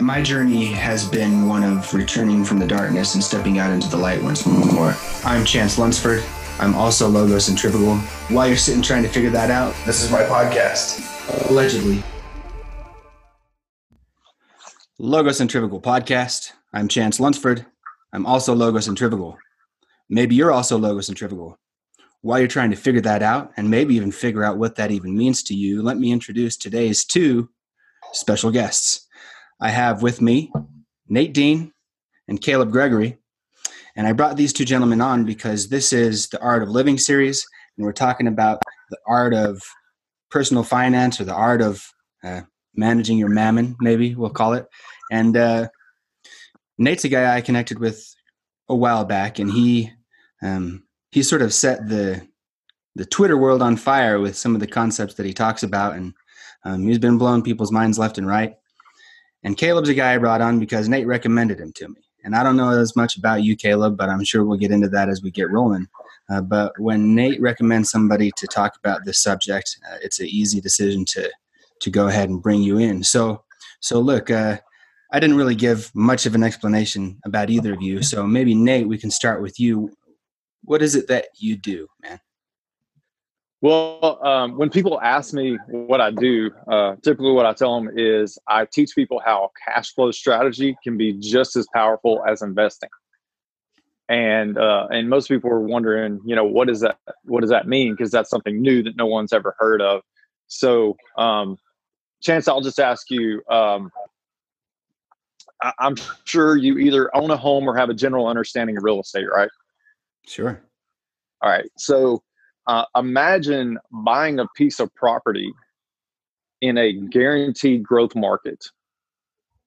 My journey has been one of returning from the darkness and stepping out into the light once more. I'm Chance Lunsford. I'm also logo centrifugal. While you're sitting trying to figure that out, this is my podcast. Allegedly. Logo Centrifugal Podcast. I'm Chance Lunsford. I'm also logo centrifugal. Maybe you're also logo centrifugal. While you're trying to figure that out and maybe even figure out what that even means to you, let me introduce today's two special guests. I have with me Nate Dean and Caleb Gregory. And I brought these two gentlemen on because this is the Art of Living series, and we're talking about the art of personal finance or the art of uh, managing your mammon, maybe we'll call it. And uh, Nate's a guy I connected with a while back, and he um, he sort of set the the Twitter world on fire with some of the concepts that he talks about, and um, he's been blowing people's minds left and right. And Caleb's a guy I brought on because Nate recommended him to me. And I don't know as much about you, Caleb, but I'm sure we'll get into that as we get rolling. Uh, but when Nate recommends somebody to talk about this subject, uh, it's an easy decision to to go ahead and bring you in. So, so look, uh, I didn't really give much of an explanation about either of you. So maybe Nate, we can start with you. What is it that you do, man? Well, um, when people ask me what I do, uh, typically what I tell them is I teach people how cash flow strategy can be just as powerful as investing. And uh, and most people are wondering, you know, what does that what does that mean? Because that's something new that no one's ever heard of. So, um, Chance, I'll just ask you. Um, I- I'm sure you either own a home or have a general understanding of real estate, right? Sure. All right. So uh, imagine buying a piece of property in a guaranteed growth market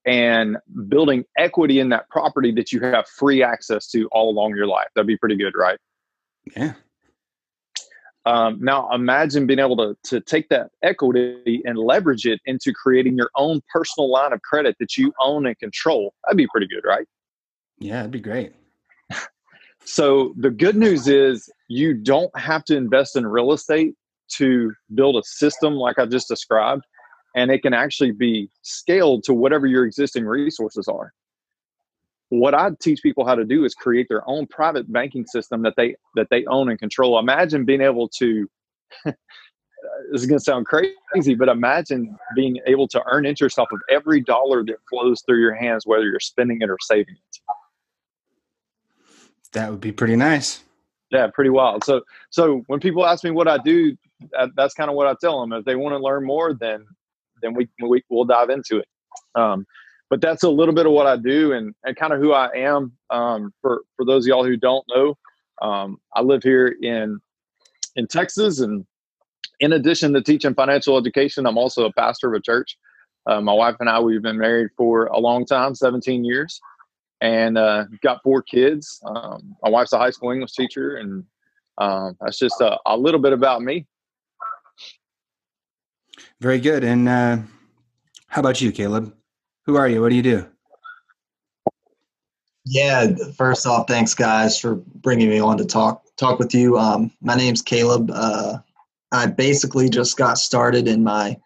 and building equity in that property that you have free access to all along your life. That'd be pretty good, right? Yeah. Um, now imagine being able to, to take that equity and leverage it into creating your own personal line of credit that you own and control. That'd be pretty good, right? Yeah, it'd be great. So the good news is you don't have to invest in real estate to build a system like I just described, and it can actually be scaled to whatever your existing resources are. What I teach people how to do is create their own private banking system that they that they own and control. Imagine being able to this is going to sound crazy, but imagine being able to earn interest off of every dollar that flows through your hands, whether you're spending it or saving it. That would be pretty nice. Yeah, pretty wild. So, so when people ask me what I do, that's kind of what I tell them. If they want to learn more, then then we, we will dive into it. Um, but that's a little bit of what I do and, and kind of who I am. Um, for for those of y'all who don't know, um, I live here in in Texas, and in addition to teaching financial education, I'm also a pastor of a church. Uh, my wife and I we've been married for a long time, 17 years and uh, got four kids. Um, my wife's a high school English teacher, and um, that's just a, a, little bit about me. Very good. And uh, how about you, Caleb? Who are you? What do you do? Yeah, first off, thanks guys for bringing me on to talk talk with you. Um, my name's Caleb. Uh, I basically just got started in my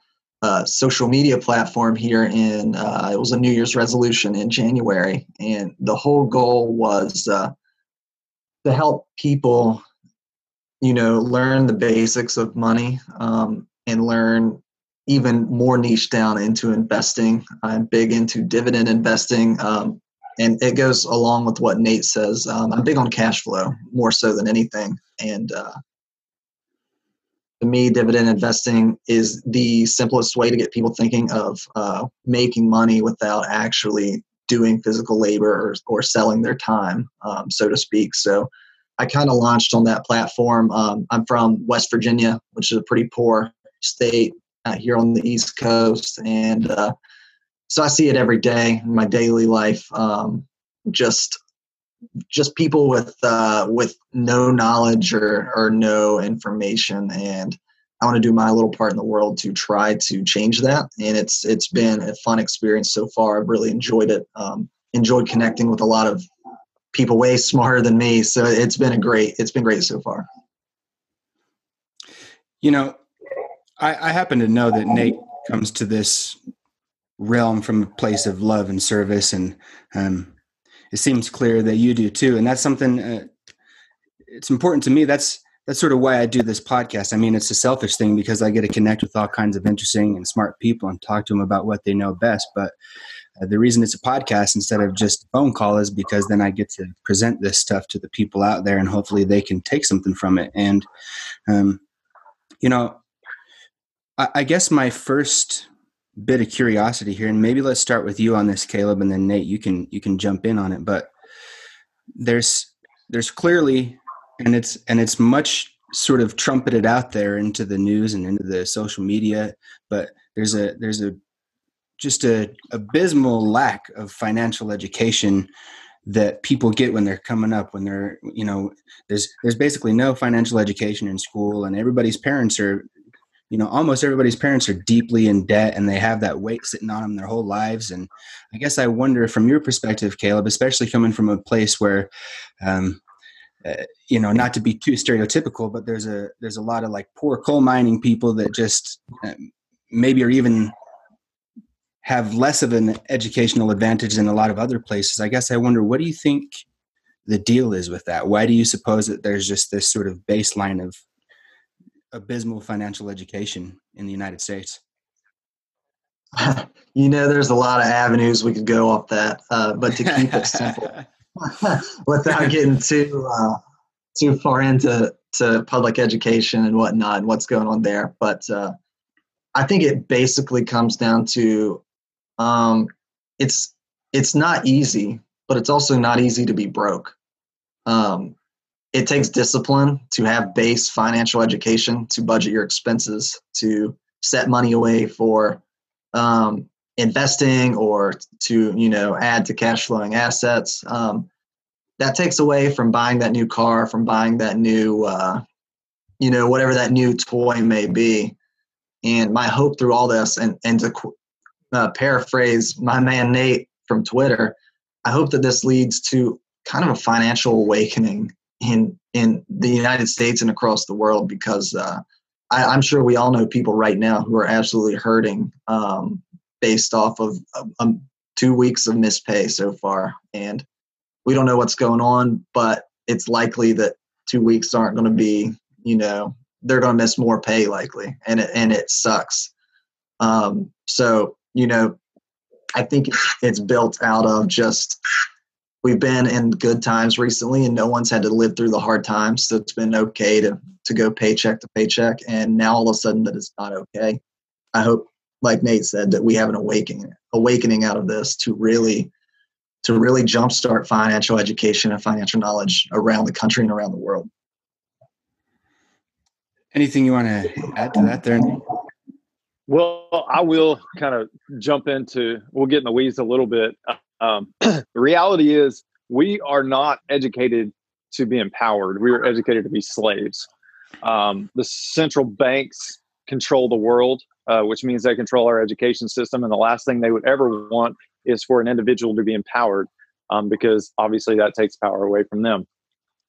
uh, social media platform here in uh, it was a new year's resolution in january. And the whole goal was uh, to help people you know learn the basics of money um, and learn even more niche down into investing. I'm big into dividend investing um, and it goes along with what nate says. Um, i'm big on cash flow more so than anything. And uh, to me, dividend investing is the simplest way to get people thinking of uh, making money without actually doing physical labor or, or selling their time, um, so to speak. So I kind of launched on that platform. Um, I'm from West Virginia, which is a pretty poor state uh, here on the East Coast. And uh, so I see it every day in my daily life. Um, just just people with uh, with no knowledge or, or no information and I want to do my little part in the world to try to change that and it's it's been a fun experience so far. I've really enjoyed it. Um, enjoyed connecting with a lot of people way smarter than me so it's been a great it's been great so far. You know I, I happen to know that Nate comes to this realm from a place of love and service, and um, it seems clear that you do too. And that's something. Uh, it's important to me. That's that's sort of why I do this podcast. I mean, it's a selfish thing because I get to connect with all kinds of interesting and smart people and talk to them about what they know best. But uh, the reason it's a podcast instead of just phone call is because then I get to present this stuff to the people out there and hopefully they can take something from it. And, um, you know, I, I guess my first bit of curiosity here, and maybe let's start with you on this, Caleb, and then Nate, you can you can jump in on it. But there's there's clearly and it's and it's much sort of trumpeted out there into the news and into the social media but there's a there's a just a abysmal lack of financial education that people get when they're coming up when they're you know there's there's basically no financial education in school and everybody's parents are you know almost everybody's parents are deeply in debt and they have that weight sitting on them their whole lives. And i guess i wonder from your perspective caleb especially coming from a place where um, uh, you know not to be too stereotypical but there's a there's a lot of like poor coal mining people that just uh, maybe are even have less of an educational advantage than a lot of other places. I guess i wonder what do you think the deal is with that? Why do you suppose that there's just this sort of baseline of abysmal financial education in the united states you know there's a lot of avenues we could go off that uh, but to keep it simple without getting too uh, too far into to public education and whatnot and what's going on there. But uh, I think it basically comes down to um, it's it's not easy, but it's also not easy to be broke. Um, it takes discipline to have base financial education, to budget your expenses, to set money away for um, investing or to you know add to cash flowing assets. Um, that takes away from buying that new car from buying that new uh, you know whatever that new toy may be. And my hope through all this and and to uh, paraphrase my man nate from twitter i hope that this leads to kind of a financial awakening in in the united states and across the world because uh, I, am sure we all know people right now who are absolutely hurting um, based off of um, two weeks of missed pay so far. And we don't know what's going on, but it's likely that two weeks aren't going to be, you know, they're going to miss more pay likely, and it, and it sucks. Um, so you know, I think it's built out of just we've been in good times recently, and no one's had to live through the hard times, so it's been okay to to go paycheck to paycheck. And now all of a sudden that it's not okay. I hope like Nate said, that we have an awakening awakening out of this to really to really jumpstart financial education and financial knowledge around the country and around the world. Anything you want to add to that there? Well, I will kind of jump into, we'll get in the weeds a little bit. Um, the reality is, we are not educated to be empowered. We are educated to be slaves. Um, the central banks control the world uh, which means they control our education system. And the last thing they would ever want is for an individual to be empowered, um, because obviously that takes power away from them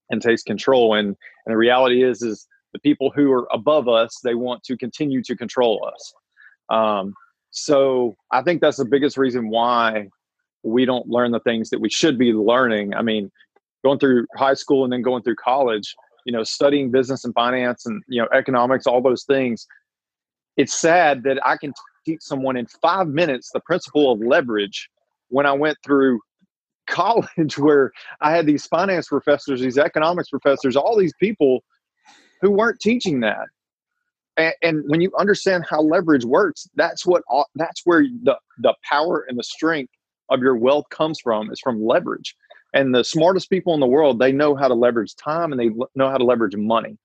and takes control. And, and the reality is, is the people who are above us, they want to continue to control us. Um, so I think that's the biggest reason why we don't learn the things that we should be learning. I mean, going through high school and then going through college, you know, studying business and finance and you know economics, all those things it's sad that I can teach someone in five minutes the principle of leverage when I went through college where I had these finance professors, these economics professors, all these people who weren't teaching that. And, when you understand how leverage works, that's what that's where the the power and the strength of your wealth comes from is from leverage. And the smartest people in the world, they know how to leverage time and they know how to leverage money.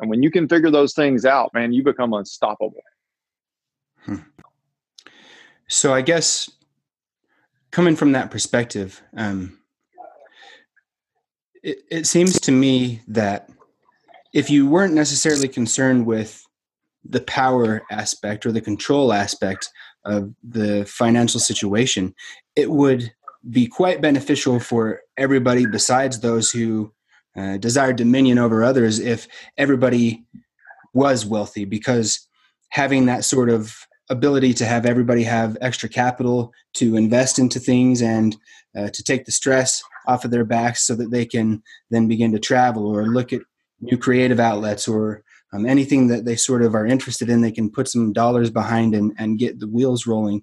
And when you can figure those things out, man, you become unstoppable. Hmm. So I guess coming from that perspective, um, it, it seems to me that if you weren't necessarily concerned with the power aspect or the control aspect of the financial situation, it would be quite beneficial for everybody besides those who uh, desire dominion over others if everybody was wealthy because having that sort of ability to have everybody have extra capital to invest into things and uh, to take the stress off of their backs so that they can then begin to travel or look at new creative outlets or um, anything that they sort of are interested in they can put some dollars behind and, and get the wheels rolling.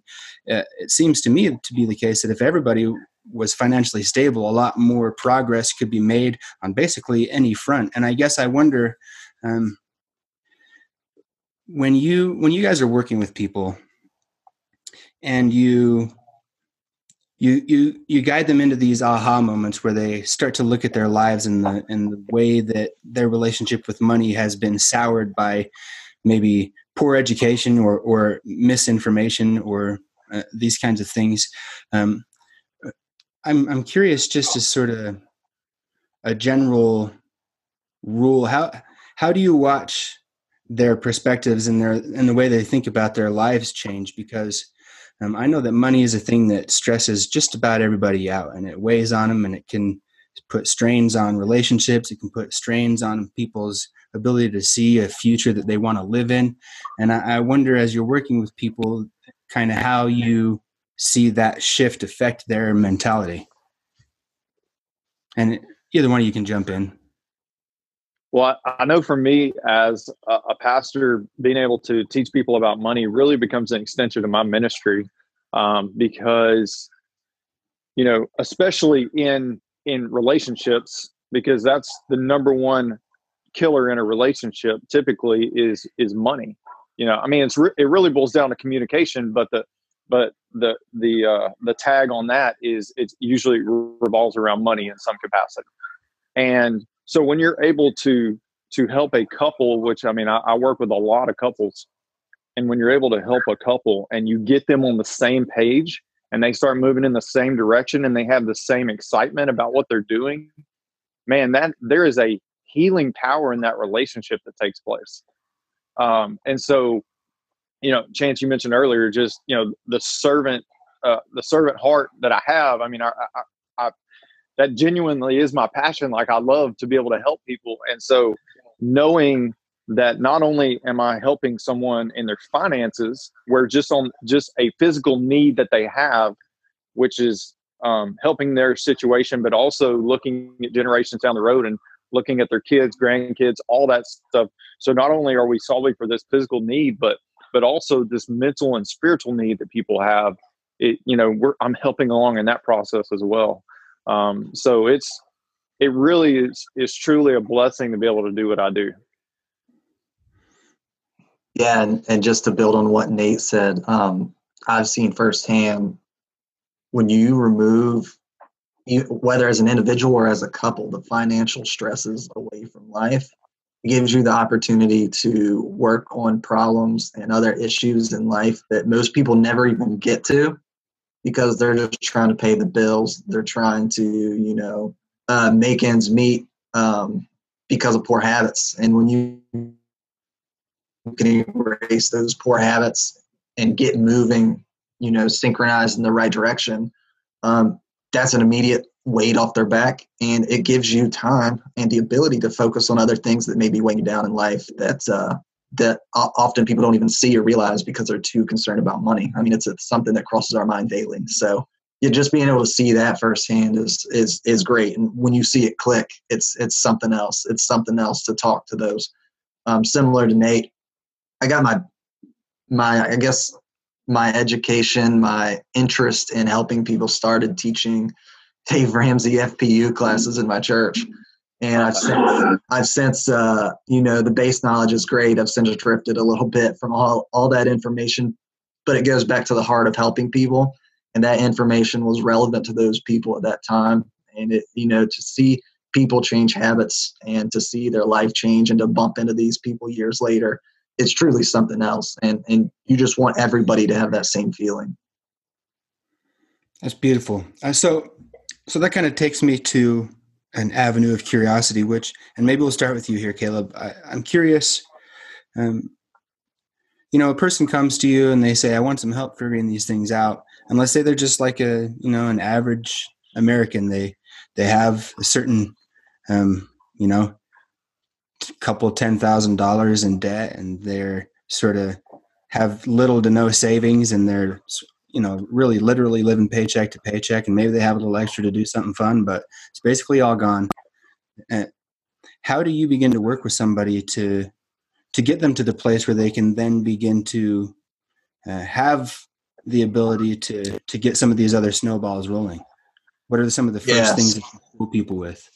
Uh, it seems to me to be the case that if everybody was financially stable a lot more progress could be made on basically any front. And i guess i wonder um, when you when you guys are working with people and you you you you guide them into these aha moments where they start to look at their lives and the and the way that their relationship with money has been soured by maybe poor education or or misinformation or uh, these kinds of things. Um, i'm i'm curious just as sort of a general rule. How how do you watch their perspectives and their and the way they think about their lives change? Because um, I know that money is a thing that stresses just about everybody out and it weighs on them and it can put strains on relationships. It can put strains on people's ability to see a future that they want to live in. And I, I wonder as you're working with people, kind of how you see that shift affect their mentality. And either one of you can jump in. Well, I know for me as a, pastor, being able to teach people about money really becomes an extension of my ministry um, because, you know, especially in in relationships, because that's the number one killer in a relationship. Typically, is is money. You know, I mean, it's re- it really boils down to communication, but the but the the uh, the tag on that is it usually revolves around money in some capacity, and so when you're able to to help a couple which i mean I, I, work with a lot of couples and when you're able to help a couple and you get them on the same page and they start moving in the same direction and they have the same excitement about what they're doing man that there is a healing power in that relationship that takes place. Um, and so you know chance you mentioned earlier just you know the servant uh, the servant heart that i have i mean I, I, I that genuinely is my passion. Like I love to be able to help people. And so knowing that not only am I helping someone in their finances, where just on just a physical need that they have, which is um, helping their situation, but also looking at generations down the road and looking at their kids, grandkids, all that stuff. So not only are we solving for this physical need, but but also this mental and spiritual need that people have. It, you know, I'm helping along in that process as well. Um, so it's it really is is truly a blessing to be able to do what I do. Yeah, and, and just to build on what Nate said, um, I've seen firsthand when you remove, you, whether as an individual or as a couple, the financial stresses away from life, it gives you the opportunity to work on problems and other issues in life that most people never even get to because they're just trying to pay the bills. They're trying to, you know, uh, make ends meet um, because of poor habits. And when you can erase those poor habits and get moving, you know, synchronized in the right direction, um, that's an immediate weight off their back. And it gives you time and the ability to focus on other things that may be weighing you down in life that uh, that often people don't even see or realize because they're too concerned about money. I mean, it's, it's something that crosses our mind daily. So yeah, just being able to see that firsthand is is is great. And when you see it click, it's it's something else. It's something else to talk to those. Um, similar to Nate, I got my my I guess my education, my interest in helping people started teaching Dave Ramsey FPU classes in my church and I've since I've since uh, you know the base knowledge is great. I've since drifted a little bit from all all that information, but it goes back to the heart of helping people, and that information was relevant to those people at that time. And it you know to see people change habits and to see their life change and to bump into these people years later, it's truly something else. And and you just want everybody to have that same feeling. That's beautiful. Uh, so so that kind of takes me to an avenue of curiosity, which, and maybe we'll start with you here, Caleb. I, am curious. Um, you know, a person comes to you and they say, "I want some help figuring these things out." And let's say they're just like a, you know, an average American. They they have a certain, um, you know, couple ten thousand dollars in debt, and they're sort of have little to no savings and they're you know really literally living paycheck to paycheck and maybe they have a little extra to do something fun but it's basically all gone. And how do you begin to work with somebody to to get them to the place where they can then begin to uh, have the ability to to get some of these other snowballs rolling? What are some of the first yes. things that you people with?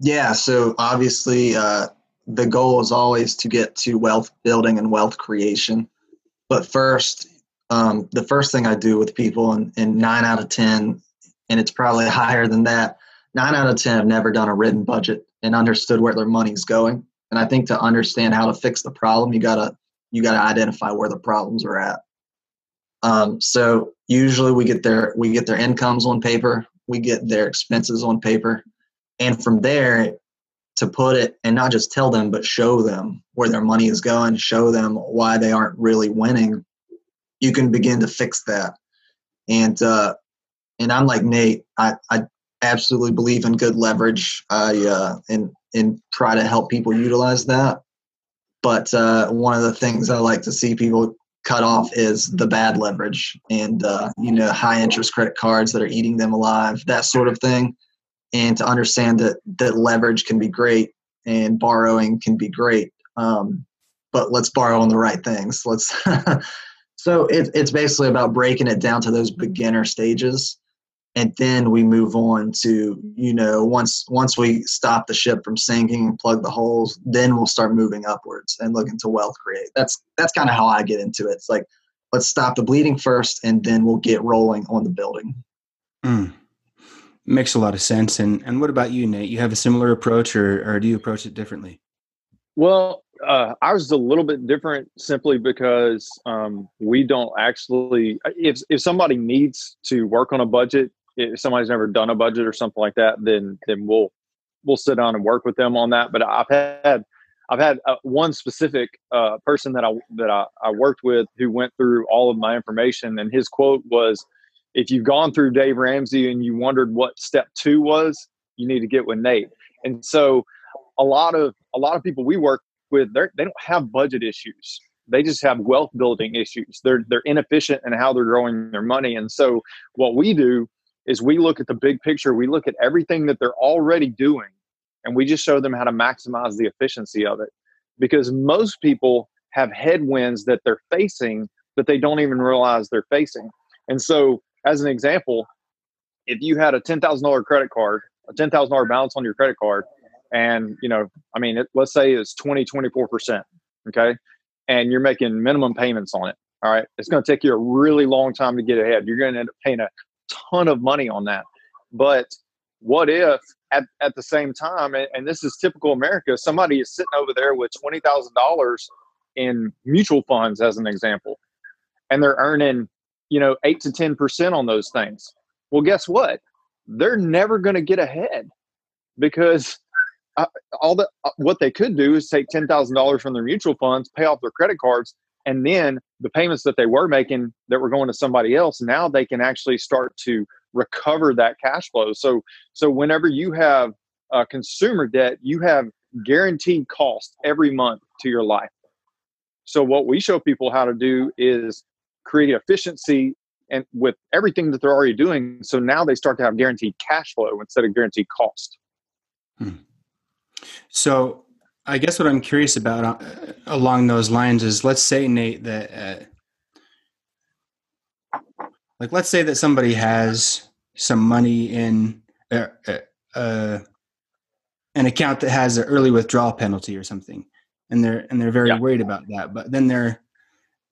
Yeah so obviously uh, the goal is always to get to wealth building and wealth creation. But first um, the first thing i do with people and, and nine out of ten and it's probably higher than that nine out of ten have never done a written budget and understood where their money's going. And I think to understand how to fix the problem, you gotta you gotta identify where the problems are at. Um, so usually we get their we get their incomes on paper, we get their expenses on paper, and from there to put it and not just tell them but show them where their money is going, show them why they aren't really winning. You can begin to fix that. And uh, and I'm like Nate, I, I absolutely believe in good leverage I, uh, and, and try to help people utilize that. But uh, one of the things I like to see people cut off is the bad leverage and, uh, you know, high interest credit cards that are eating them alive, that sort of thing. And to understand that, that leverage can be great and borrowing can be great. Um, but let's borrow on the right things. Let's so it, it's basically about breaking it down to those beginner stages. And then we move on to you know once once we stop the ship from sinking and plug the holes then we'll start moving upwards and looking to wealth create. That's that's kind of how i get into it. It's like let's stop the bleeding first and then we'll get rolling on the building. Mm. makes a lot of sense. And and what about you nate? You have a similar approach or or do you approach it differently? Well uh, ours is a little bit different simply because um, we don't actually if if somebody needs to work on a budget if somebody's never done a budget or something like that, then then we'll we'll sit down and work with them on that. But I've had I've had uh, one specific uh, person that I that I, I worked with who went through all of my information, and his quote was, "If you've gone through Dave Ramsey and you wondered what step two was, you need to get with Nate." And so, a lot of a lot of people we work with, they they don't have budget issues. They just have wealth building issues. They're they're inefficient in how they're growing their money. And so, what we do is we look at the big picture we look at everything that they're already doing and we just show them how to maximize the efficiency of it because most people have headwinds that they're facing that they don't even realize they're facing and so as an example if you had a $10000 credit card a $10000 balance on your credit card and you know i mean it, let's say it's 20 24% okay and you're making minimum payments on it all right it's going to take you a really long time to get ahead you're going to end up paying a ton of money on that. But what if at, at the same time, and, and this is typical America, somebody is sitting over there with $20,000 in mutual funds, as an example, and they're earning, you know, eight to 10% on those things. Well, guess what? They're never going to get ahead because uh, all the uh, what they could do is take ten thousand dollars from their mutual funds, pay off their credit cards, and then the payments that they were making that were going to somebody else now they can actually start to recover that cash flow. So so whenever you have a consumer debt you have guaranteed cost every month to your life. So what we show people how to do is create efficiency and with everything that they're already doing so now they start to have guaranteed cash flow instead of guaranteed cost. Hmm. So I guess what I'm curious about uh, along those lines is let's say Nate that uh, like let's say that somebody has some money in uh, uh, uh an account that has an early withdrawal penalty or something and they're and they're very yeah. worried about that but then they're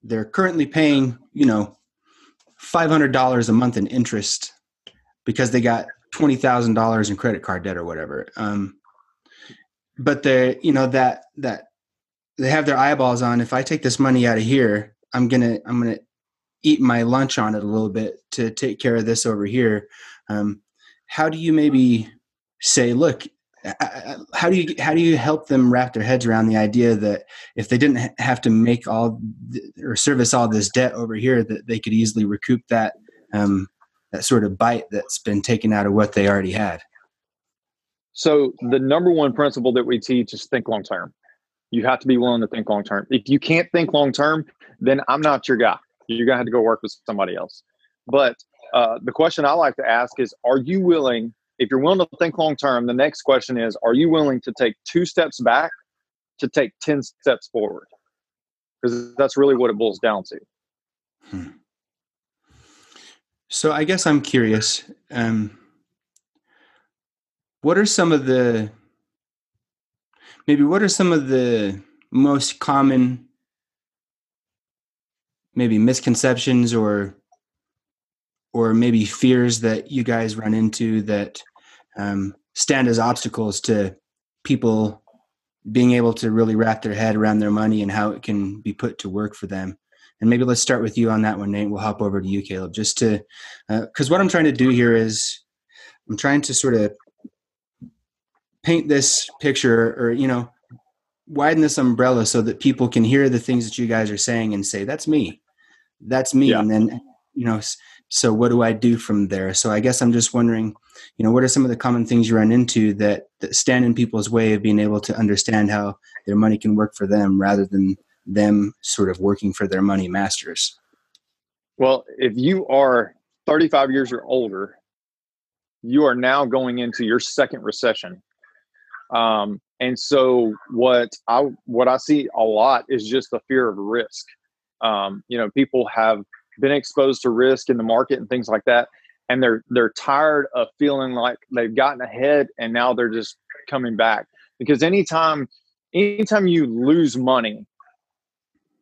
they're currently paying you know $500 a month in interest because they got $20,000 in credit card debt or whatever um, but they you know that that they have their eyeballs on if i take this money out of here i'm gonna i'm gonna eat my lunch on it a little bit to take care of this over here. Um, how do you maybe say look how do you how do you help them wrap their heads around the idea that if they didn't have to make all or service all this debt over here that they could easily recoup that um, that sort of bite that's been taken out of what they already had so the number one principle that we teach is think long term. You have to be willing to think long term. If you can't think long term, then I'm not your guy. You're gonna have to go work with somebody else. But uh, the question I like to ask is, are you willing? If you're willing to think long term, the next question is, are you willing to take two steps back to take ten steps forward? Because that's really what it boils down to. Hmm. So I guess I'm curious. Um, what are some of the maybe what are some of the most common maybe misconceptions or or maybe fears that you guys run into that um, stand as obstacles to people being able to really wrap their head around their money and how it can be put to work for them? And maybe let's start with you on that one nate. We'll hop over to you caleb just to because uh, what i'm trying to do here is i'm trying to sort of paint this picture or you know widen this umbrella so that people can hear the things that you guys are saying and say that's me. That's me. Yeah. and then you know so what do i do from there? So i guess i'm just wondering you know what are some of the common things you run into that, that stand in people's way of being able to understand how their money can work for them rather than them sort of working for their money masters? Well if you are 35 years or older you are now going into your second recession um, and so what I what I see a lot is just the fear of risk. Um, you know, people have been exposed to risk in the market and things like that, and they're they're tired of feeling like they've gotten ahead and now they're just coming back. Because anytime anytime you lose money,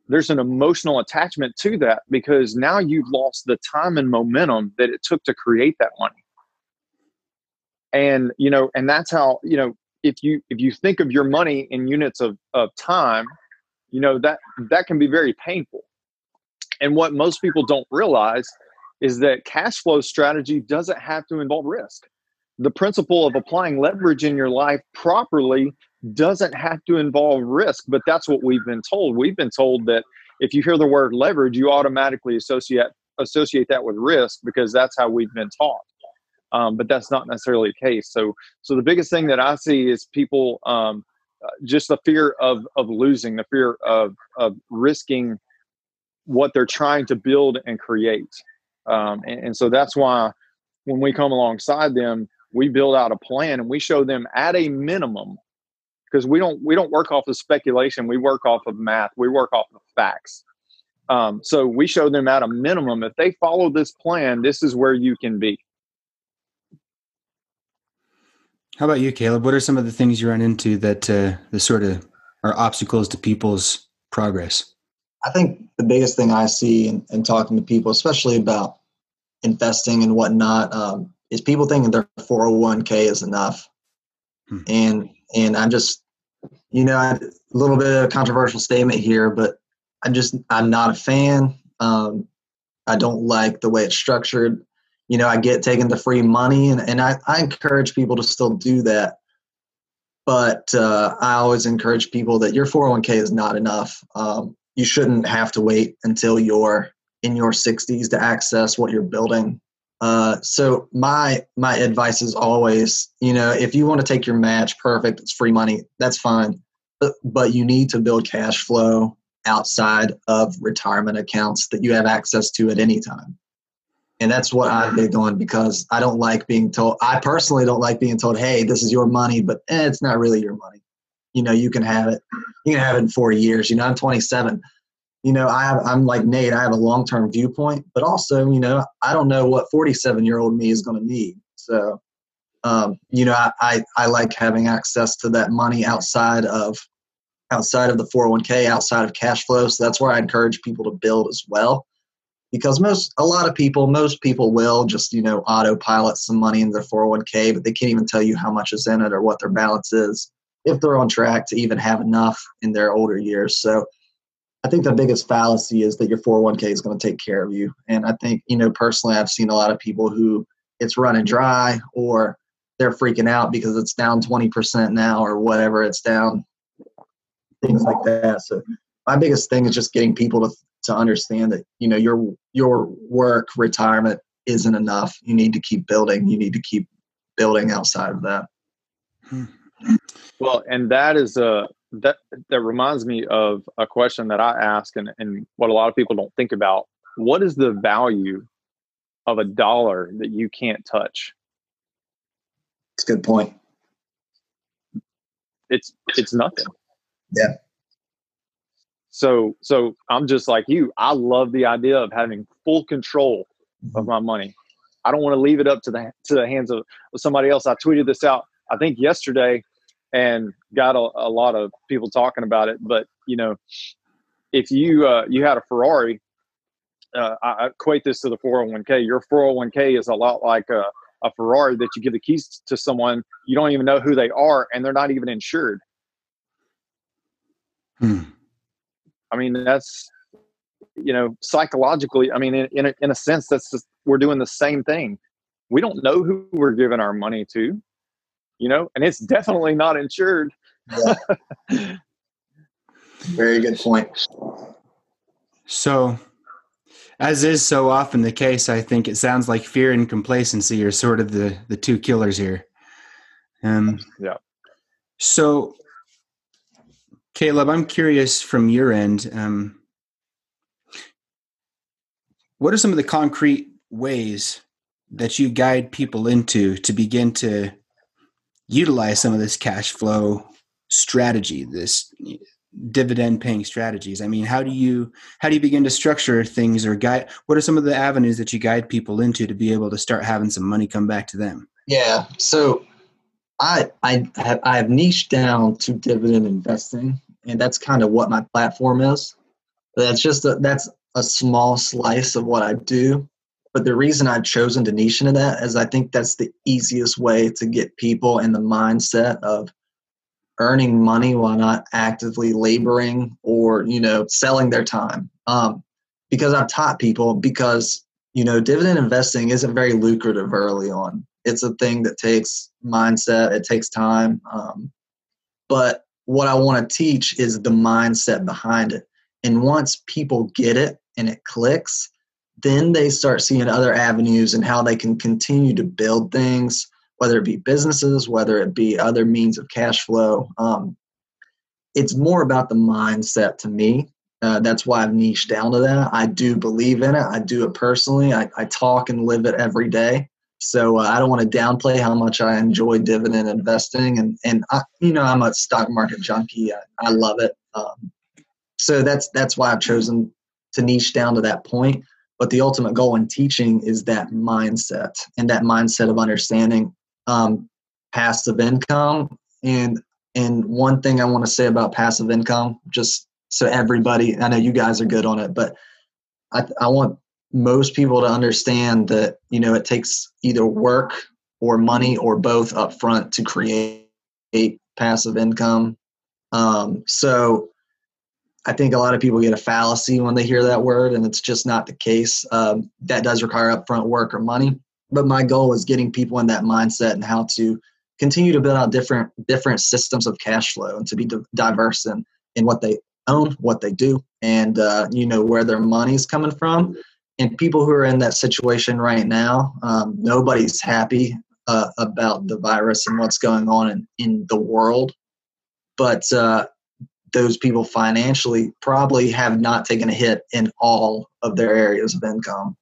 there's an emotional attachment to that because now you've lost the time and momentum that it took to create that money and you know and that's how you know if you if you think of your money in units of, of time you know that that can be very painful. And what most people don't realize is that cash flow strategy doesn't have to involve risk. The principle of applying leverage in your life properly doesn't have to involve risk but that's what we've been told. We've been told that if you hear the word leverage you automatically associate associate that with risk because that's how we've been taught um, but that's not necessarily the case. So, so the biggest thing that I see is people um, uh, just the fear of of losing, the fear of of risking what they're trying to build and create, um, and, and so that's why when we come alongside them, we build out a plan and we show them at a minimum because we don't we don't work off of speculation. We work off of math. We work off of facts. Um, so we show them at a minimum if they follow this plan this is where you can be How about you, Caleb? What are some of the things you run into that uh, the sort of are obstacles to people's progress? I think the biggest thing I see in, in talking to people, especially about investing and whatnot, um, is people thinking their 401k is enough. Hmm. And and I'm just, you know, a little bit of a controversial statement here, but I'm just I'm not a fan. Um, I don't like the way it's structured you know, I get taken the free money, and, and I, I encourage people to still do that. But uh, I always encourage people that your 401k is not enough. Um, you shouldn't have to wait until you're in your 60s to access what you're building. Uh, so my my advice is always, you know, if you want to take your match, perfect, it's free money, that's fine. But, but you need to build cash flow outside of retirement accounts that you have access to at any time and that's what I've big on because I don't like being told. I personally don't like being told, "Hey, this is your money," but eh, it's not really your money. You know, you can have it. You can have it in four years. You know, I'm 27. You know, I have, I'm like Nate. I have a long term viewpoint, but also, you know, I don't know what 47 year old me is going to need. So, um, you know, I, I I like having access to that money outside of outside of the 401k, outside of cash flow. So that's where I encourage people to build as well because most a lot of people most people will just you know autopilot some money in their 401k but they can't even tell you how much is in it or what their balance is if they're on track to even have enough in their older years. So i think the biggest fallacy is that your 401k is going to take care of you. And i think you know personally i've seen a lot of people who it's running dry or they're freaking out because it's down 20% now or whatever it's down things like that. So my biggest thing is just getting people to to understand that you know your your work retirement isn't enough you need to keep building you need to keep building outside of that hmm. well and that is a that that reminds me of a question that I ask and, and what a lot of people don't think about. What is the value of a dollar that you can't touch? It's a good point. It's it's nothing. Yeah. So so I'm just like you. I love the idea of having full control of my money. I don't want to leave it up to the to the hands of, of somebody else. I tweeted this out I think yesterday and got a, a lot of people talking about it. But you know, if you uh, you had a Ferrari, uh, I equate this to the 401k. Your 401k is a lot like a, a Ferrari that you give the keys to someone you don't even know who they are, and they're not even insured. Hmm. I mean, that's you know psychologically. I mean, in in a, in a sense, that's just, we're doing the same thing. We don't know who we're giving our money to you know, and it's definitely not insured. Yeah. Very good point. So, as is so often the case, I think it sounds like fear and complacency are sort of the the two killers here. Um, yeah. So, Caleb, I'm curious from your end. Um, what are some of the concrete ways that you guide people into to begin to utilize some of this cash flow strategy, this dividend paying strategies? I mean, how do you how do you begin to structure things or guide what are some of the avenues that you guide people into to be able to start having some money come back to them? Yeah. So I I have I have niched down to dividend investing and that's kind of what my platform is. That's just a, that's a small slice of what I do. But the reason I've chosen to niche into that is I think that's the easiest way to get people in the mindset of earning money while not actively laboring or you know selling their time. Um, because I've taught people because you know dividend investing isn't very lucrative early on. It's a thing that takes mindset. It takes time. Um, but what I want to teach is the mindset behind it. And once people get it and it clicks, then they start seeing other avenues and how they can continue to build things, whether it be businesses, whether it be other means of cash flow. Um, it's more about the mindset to me. Uh, that's why I've niched down to that. I do believe in it. I do it personally. I, I talk and live it every day. So uh, I don't want to downplay how much I enjoy dividend investing, and and I, you know I'm a stock market junkie. I, I love it. Um, so that's that's why I've chosen to niche down to that point. But the ultimate goal in teaching is that mindset and that mindset of understanding um, passive income. And and one thing I want to say about passive income, just so everybody, I know you guys are good on it, but I, I want most people to understand that you know it takes either work or money or both up front to create passive income. Um, so I think a lot of people get a fallacy when they hear that word, and it's just not the case. Um, that does require upfront work or money, but my goal is getting people in that mindset and how to continue to build out different different systems of cash flow and to be diverse in in what they own, what they do, and uh, you know where their money's coming from. And people who are in that situation right now, um, nobody's happy uh, about the virus and what's going on in, in the world. But uh, those people financially probably have not taken a hit in all of their areas of income.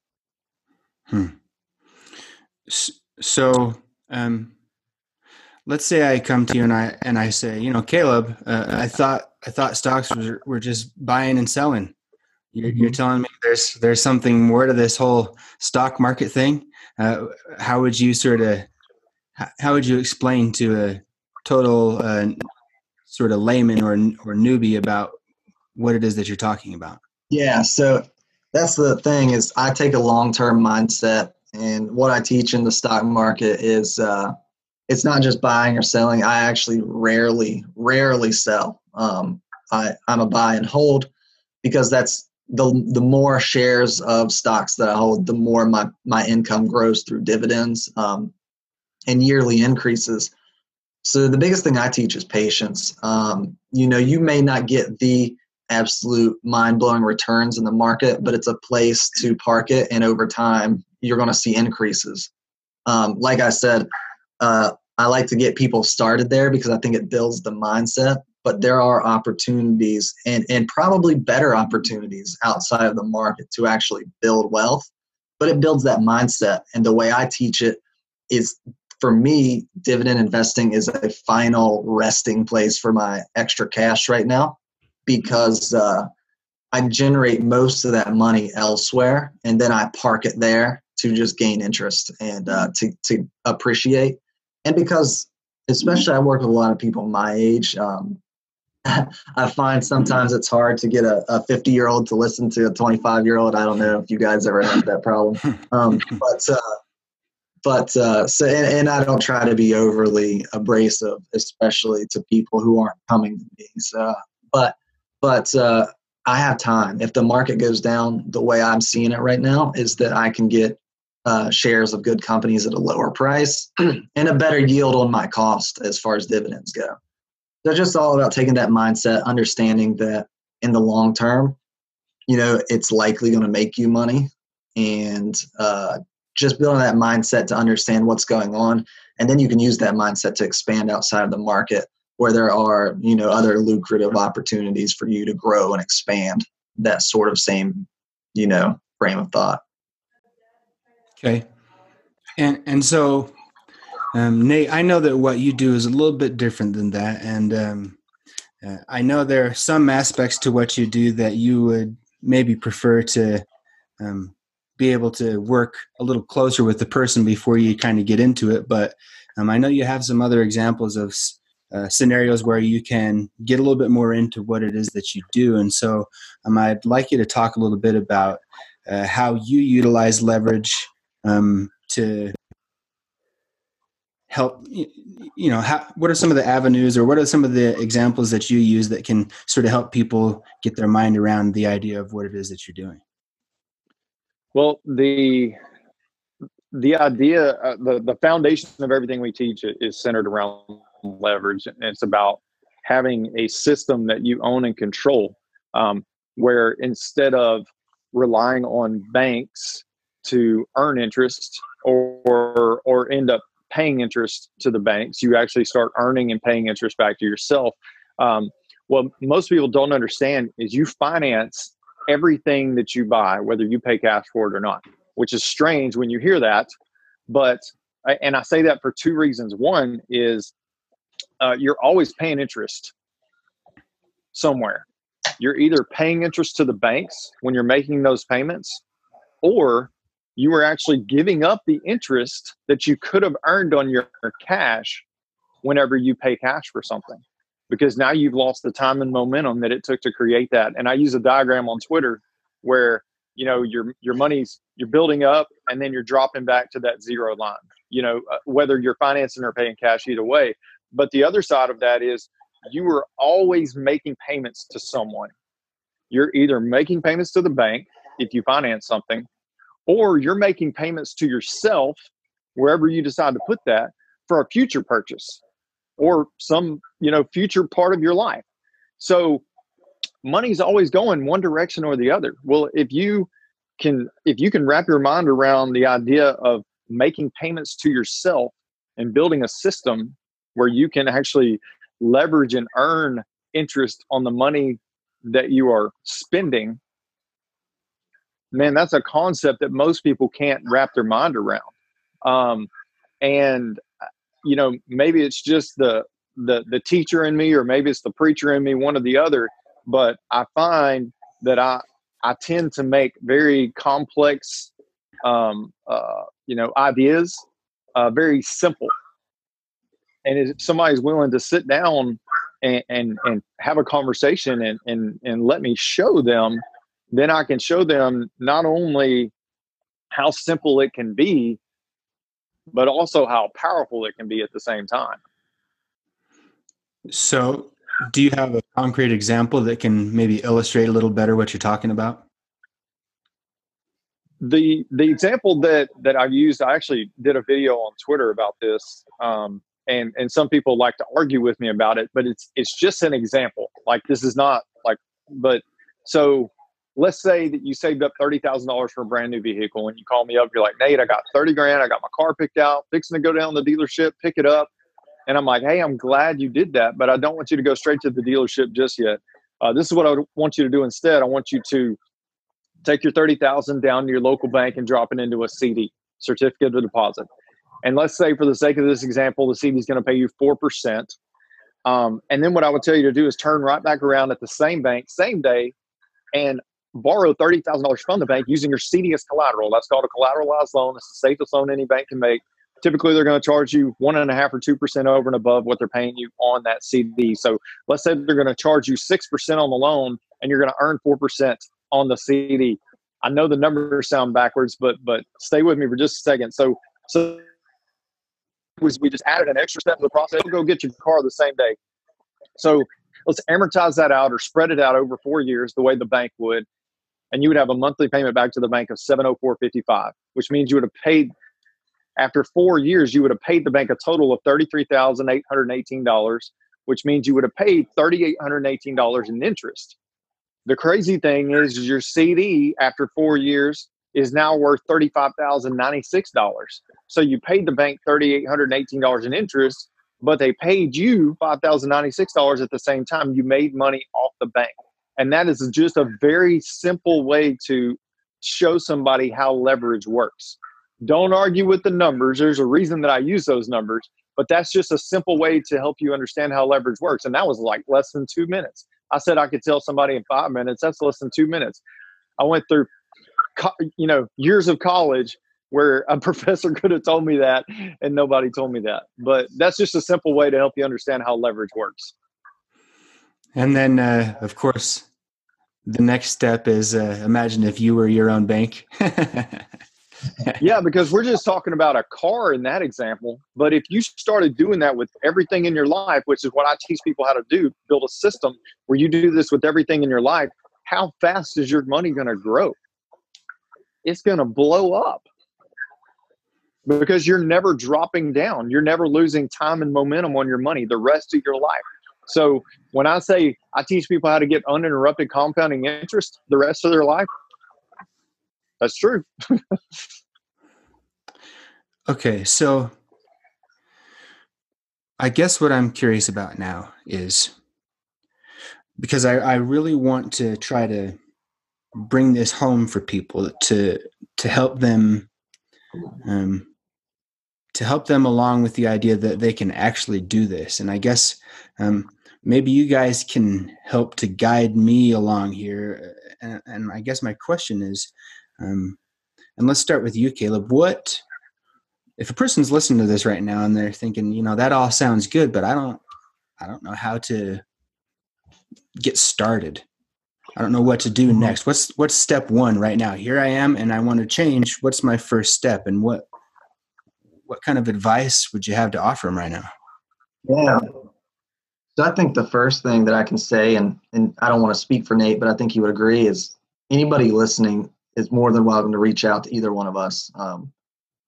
Hmm. So, um, let's say I come to you and I and I say, you know, Caleb, uh, I thought I thought stocks were, were just buying and selling. You're, mm-hmm. you're, telling me there's there's something more to this whole stock market thing. Uh, how would you sort of how would you explain to a total uh, sort of layman or or newbie about what it is that you're talking about? Yeah, so that's the thing is I take a long term mindset, and what I teach in the stock market is uh, it's not just buying or selling. I actually rarely rarely sell. Um, I I'm a buy and hold because that's the the more shares of stocks that I hold, the more my my income grows through dividends um, and yearly increases. So the biggest thing I teach is patience. Um, you know, you may not get the absolute mind-blowing returns in the market, but it's a place to park it, and over time, you're going to see increases. Um, like I said, uh, I like to get people started there because I think it builds the mindset. But there are opportunities and, and probably better opportunities outside of the market to actually build wealth. But it builds that mindset. And the way I teach it is for me, dividend investing is a final resting place for my extra cash right now because uh, I generate most of that money elsewhere and then I park it there to just gain interest and uh, to, to appreciate. And because, especially, I work with a lot of people my age. Um, I find sometimes it's hard to get a 50 year old to listen to a 25 year old. I don't know if you guys ever had that problem. Um, but, uh, but, uh, so, and, and, I don't try to be overly abrasive, especially to people who aren't coming to me. So, but, but, uh, I have time. If the market goes down the way I'm seeing it right now, is that I can get uh, shares of good companies at a lower price and a better yield on my cost as far as dividends go. So just all about taking that mindset, understanding that in the long term, you know, it's likely going to make you money, and uh, just building that mindset to understand what's going on, and then you can use that mindset to expand outside of the market where there are you know other lucrative opportunities for you to grow and expand that sort of same you know frame of thought Okay. And and so, um, Nate, I know that what you do is a little bit different than that, and um, uh, I know there are some aspects to what you do that you would maybe prefer to um, be able to work a little closer with the person before you kind of get into it. But um, I know you have some other examples of uh, scenarios where you can get a little bit more into what it is that you do, and so um, I'd like you to talk a little bit about uh, how you utilize leverage um, to help you know how, what are some of the avenues or what are some of the examples that you use that can sort of help people get their mind around the idea of what it is that you're doing? Well the the idea uh, the the foundation of everything we teach is centered around leverage and it's about having a system that you own and control um, where instead of relying on banks to earn interest or or end up paying interest to the banks you actually start earning and paying interest back to yourself. Um, what most people don't understand is you finance everything that you buy whether you pay cash for it or not which is strange when you hear that but and i say that for two reasons. One is uh, you're always paying interest somewhere. You're either paying interest to the banks when you're making those payments or you are actually giving up the interest that you could have earned on your cash whenever you pay cash for something. Because now you've lost the time and momentum that it took to create that. And i use a diagram on twitter where you know your your money's you're building up and then you're dropping back to that zero line you know uh, whether you're financing or paying cash either way. But the other side of that is you are always making payments to someone. You're either making payments to the bank if you finance something or you're making payments to yourself wherever you decide to put that for a future purchase or some you know future part of your life. So money's always going one direction or the other. Well if you can if you can wrap your mind around the idea of making payments to yourself and building a system where you can actually leverage and earn interest on the money that you are spending man, that's a concept that most people can't wrap their mind around. Um, and you know, maybe it's just the the the teacher in me, or maybe it's the preacher in me, one or the other. But I find that I I tend to make very complex, um, uh, you know, ideas uh, very simple. And if somebody's willing to sit down and, and, and have a conversation and, and, and let me show them then I can show them not only how simple it can be, but also how powerful it can be at the same time. So, do you have a concrete example that can maybe illustrate a little better what you're talking about? The the example that that I've used, I actually did a video on Twitter about this, um, and and some people like to argue with me about it, but it's it's just an example. Like this is not like, but so let's say that you saved up $30,000 for a brand new vehicle and you call me up, you're like, Nate, I got 30 grand. I got my car picked out, fixing to go down to the dealership, pick it up. And I'm like, hey, I'm glad you did that, but I don't want you to go straight to the dealership just yet. Uh, this is what I want you to do instead. I want you to take your 30,000 down to your local bank and drop it into a CD, certificate of deposit. And let's say, for the sake of this example, the CD is going to pay you 4%. Um, and then what I would tell you to do is turn right back around at the same bank, same day, and borrow $30,000 from the bank using your CD as collateral. That's called a collateralized loan. It's the safest loan any bank can make. Typically, they're going to charge you one and a half or two percent over and above what they're paying you on that CD. So let's say they're going to charge you six percent on the loan, and you're going to earn four percent on the CD. I know the numbers sound backwards, but but stay with me for just a second. So so was we just added an extra step to the process. Go get your car the same day. So let's amortize that out or spread it out over four years the way the bank would, and you would have a monthly payment back to the bank of seven hundred four fifty five, which means you would have paid after four years you would have paid the bank a total of thirty three thousand eight hundred eighteen dollars, which means you would have paid thirty eight hundred eighteen dollars in interest. The crazy thing is your CD after four years is now worth $35,096. So you paid the bank $3,818 in interest, but they paid you $5,096 at the same time. You made money off the bank. And that is just a very simple way to show somebody how leverage works. Don't argue with the numbers. There's a reason that I use those numbers, but that's just a simple way to help you understand how leverage works. And that was like less than two minutes. I said I could tell somebody in five minutes. That's less than two minutes. I went through, you know, years of college where a professor could have told me that and nobody told me that. But that's just a simple way to help you understand how leverage works. And then, uh, of course, the next step is uh, imagine if you were your own bank. yeah, because we're just talking about a car in that example. But if you started doing that with everything in your life, which is what I teach people how to do, build a system where you do this with everything in your life, how fast is your money going to grow? It's going to blow up because you're never dropping down. You're never losing time and momentum on your money the rest of your life. So when I say I teach people how to get uninterrupted compounding interest the rest of their life, that's true. okay, so I guess what I'm curious about now is because I, I really want to try to bring this home for people to to help them um, to help them along with the idea that they can actually do this. And I guess um, maybe you guys can help to guide me along here. And, and I guess my question is, um, and let's start with you, Caleb. What if a person's listening to this right now and they're thinking, you know, that all sounds good, but I don't, I don't know how to get started. I don't know what to do mm-hmm. next. What's what's step one right now? Here I am, and I want to change. What's my first step, and what what kind of advice would you have to offer them right now? Yeah. So I think the first thing that I can say, and and I don't want to speak for Nate, but I think he would agree, is anybody listening is more than welcome to reach out to either one of us. Um,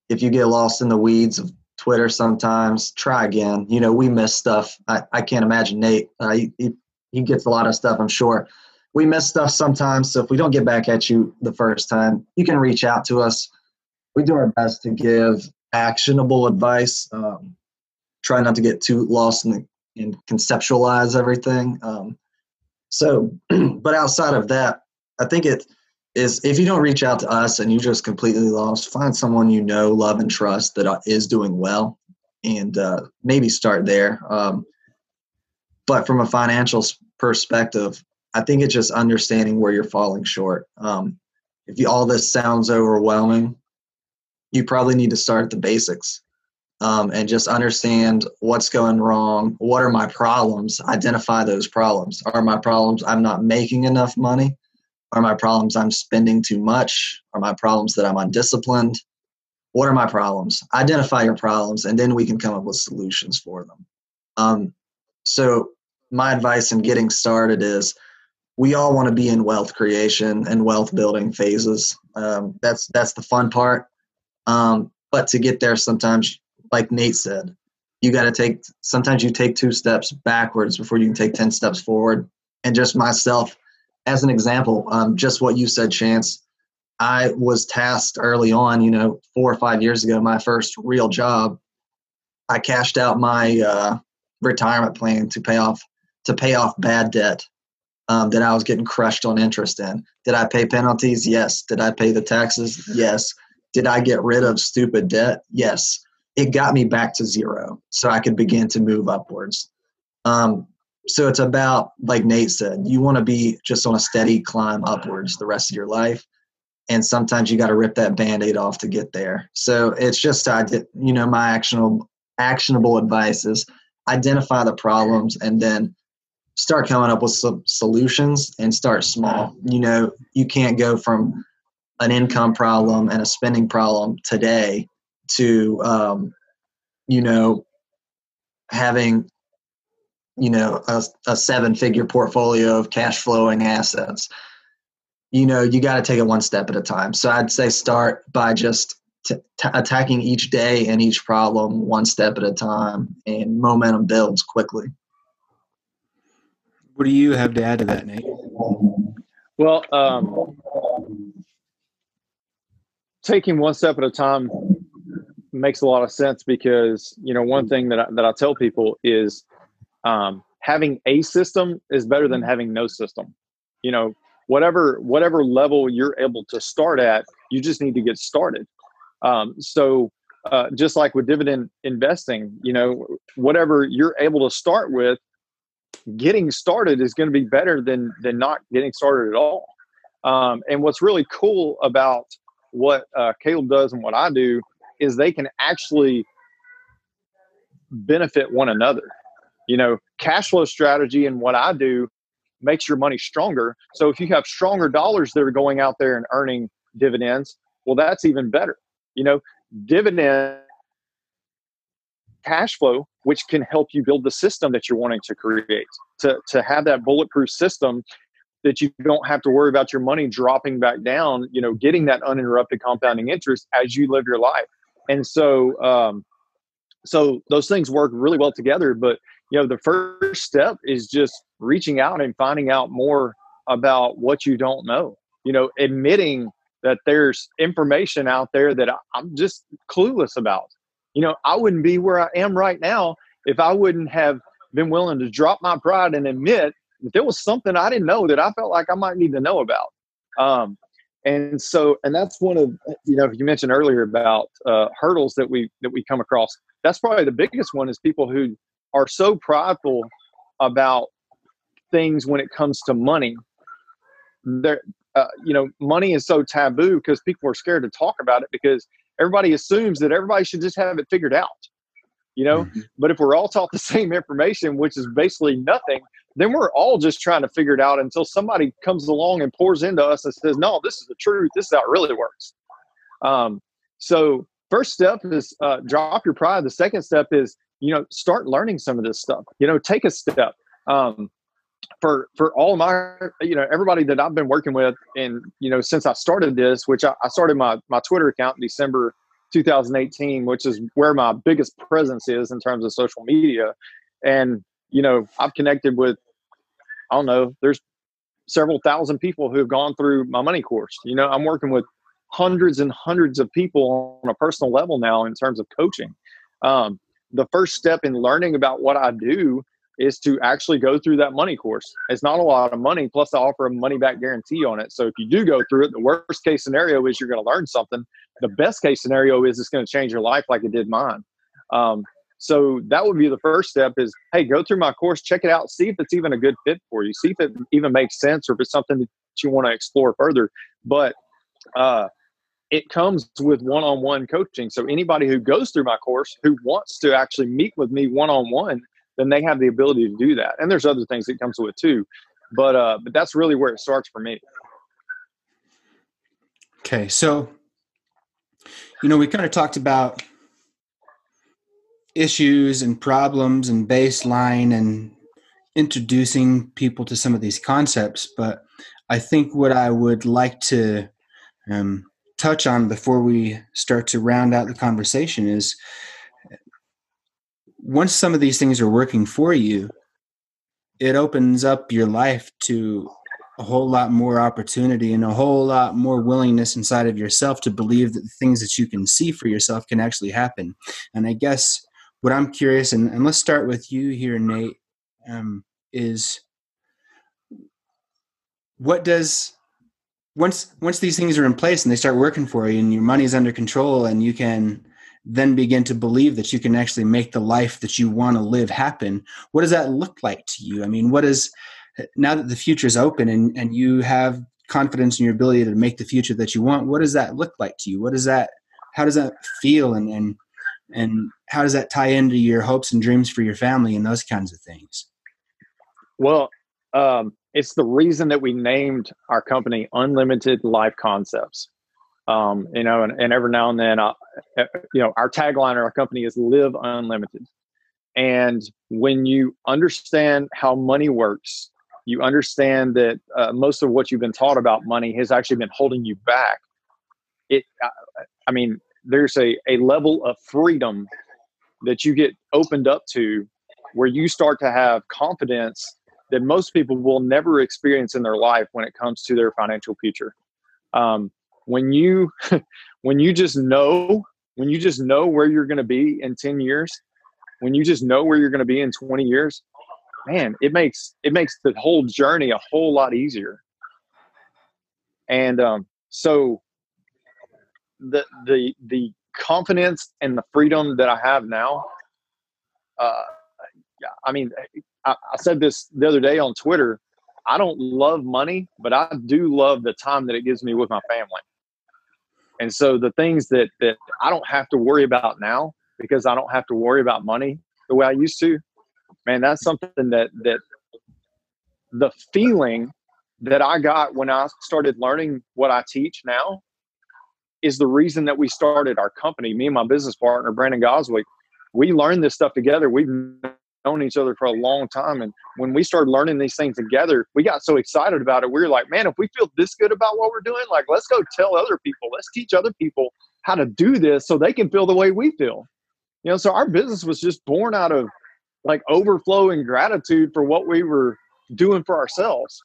if you get lost in the weeds of Twitter sometimes, try again. You know, we miss stuff. I, I can't imagine Nate. Uh, he, he, he gets a lot of stuff, I'm sure. We miss stuff sometimes. So if we don't get back at you the first time, you can reach out to us. We do our best to give actionable advice. Um, try not to get too lost in, the, and conceptualize everything. Um, so, but outside of that, I think it is if you don't reach out to us and you just completely lost, find someone you know, love, and trust that uh, doing well, and uh, maybe start there. Um, but from a financial perspective, I think it's just understanding where you're falling short. Um, if you, all this sounds overwhelming, you probably need to start at the basics um, and just understand what's going wrong. What are my problems? Identify those problems. Are my problems I'm not making enough money? Are my problems I'm spending too much? Are my problems that I'm undisciplined? What are my problems? Identify your problems, and then we can come up with solutions for them. Um, so, my advice in getting started is we all want to be in wealth creation and wealth building phases. Um, that's that's the fun part. Um, but to get there, sometimes, like Nate said, you got to take. Sometimes you take two steps backwards before you can take ten steps forward. And just myself, as an example, um, just what you said, Chance, I was tasked early on, you know, four or five years ago, my first real job I cashed out my uh, retirement plan to pay off to pay off bad debt um, that I was getting crushed on interest in. Did I pay penalties? Yes. Did I pay the taxes? Yes. Did I get rid of stupid debt? Yes. It got me back to zero, so I could begin to move upwards. Um, so it's about like Nate said, you want to be just on a steady climb upwards the rest of your life and sometimes you got to rip that band-aid off to get there so it's just i did you know my actionable actionable advice is identify the problems and then start coming up with some solutions and start small you know you can't go from an income problem and a spending problem today to um, you know having you know a, a seven figure portfolio of cash flowing assets. You know you got to take it one step at a time. So i'd say start by just t- t- attacking each day and each problem one step at a time and momentum builds quickly. What do you have to add to that nate? Well um, taking one step at a time makes a lot of sense because you know one thing that I, that I tell people is um, having a system is better than having no system. You know, whatever whatever level you're able to start at you just need to get started um, so uh, just like with dividend investing you know whatever you're able to start with getting started is going to be better than than not getting started at all um, and what's really cool about what uh, caleb does and what i do is they can actually benefit one another you know cash flow strategy and what i do makes your money stronger. So if you have stronger dollars that are going out there and earning dividends, well, that's even better. You know, dividend cash flow, which can help you build the system that you're wanting to create, to, to have that bulletproof system that you don't have to worry about your money dropping back down, you know, getting that uninterrupted compounding interest as you live your life. And so, um, so those things work really well together. But you know, the first step is just reaching out and finding out more about what you don't know. You know, admitting that there's information out there that I'm just clueless about. You know, I wouldn't be where I am right now if I wouldn't have been willing to drop my pride and admit there was something I didn't know that I felt like I might need to know about. Um, and so, and that's one of you know you mentioned earlier about uh, hurdles that we that we come across. That's probably the biggest one is people who are so prideful about things when it comes to money. There, uh, you know, money is so taboo because people are scared to talk about it because everybody assumes that everybody should just have it figured out. You know, mm-hmm. but if we're all taught the same information, which is basically nothing, then we're all just trying to figure it out until somebody comes along and pours into us and says, "No, this is the truth. This is how it really works." Um, so, first step is uh, drop your pride. The second step is you know start learning some of this stuff you know take a step um, for for all my you know everybody that i've been working with and you know since i started this which i, I started my my twitter account in december 2018 which is where my biggest presence is in terms of social media and you know i've connected with i don't know there's several thousand people who have gone through my money course you know i'm working with hundreds and hundreds of people on a personal level now in terms of coaching um, the first step in learning about what I do is to actually go through that money course. It's not a lot of money, plus I offer a money back guarantee on it. So if you do go through it, the worst case scenario is you're going to learn something. The best case scenario is it's going to change your life like it did mine. Um, so that would be the first step is, hey, go through my course, check it out, see if it's even a good fit for you, see if it even makes sense or if it's something that you want to explore further. But uh, it comes with one-on-one coaching. So anybody who goes through my course who wants to actually meet with me one-on-one, then they have the ability to do that. And there's other things that comes with too. But uh but that's really where it starts for me. Okay. So you know, we kind of talked about issues and problems and baseline and introducing people to some of these concepts, but I think what I would like to um, touch on before we start to round out the conversation is once some of these things are working for you, it opens up your life to a whole lot more opportunity and a whole lot more willingness inside of yourself to believe that the things that you can see for yourself can actually happen. And I guess what I'm curious, and, and let's start with you here, Nate, um, is what does once once these things are in place and they start working for you and your money is under control and you can then begin to believe that you can actually make the life that you want to live happen what does that look like to you? I mean what is now that the future is open and, and you have confidence in your ability to make the future that you want what does that look like to you? What does that how does that feel and and and how does that tie into your hopes and dreams for your family and those kinds of things? Well um, it's the reason that we named our company unlimited life concepts. Um, you know and, and every now and then uh, you know our tagline or our company is live unlimited. And when you understand how money works you understand that uh, most of what you've been taught about money has actually been holding you back. It uh, i mean there's a, a level of freedom that you get opened up to where you start to have confidence that most people will never experience in their life when it comes to their financial future. Um, when you when you just know when you just know where you're going to be in 10 years when you just know where you're going to be in 20 years man it makes it makes the whole journey a whole lot easier. And um, so the the the confidence and the freedom that i have now uh, I mean, I, I said this the other day on Twitter. I don't love money, but I do love the time that it gives me with my family. And so the things that that I don't have to worry about now because I don't have to worry about money the way I used to, man, that's something that that the feeling that I got when I started learning what I teach now is the reason that we started our company. Me and my business partner, Brandon Goswick, we learned this stuff together. We've known each other for a long time. And when we started learning these things together, we got so excited about it. We were like, man, if we feel this good about what we're doing, like, let's go tell other people, let's teach other people how to do this so they can feel the way we feel. You know, so our business was just born out of like overflowing gratitude for what we were doing for ourselves.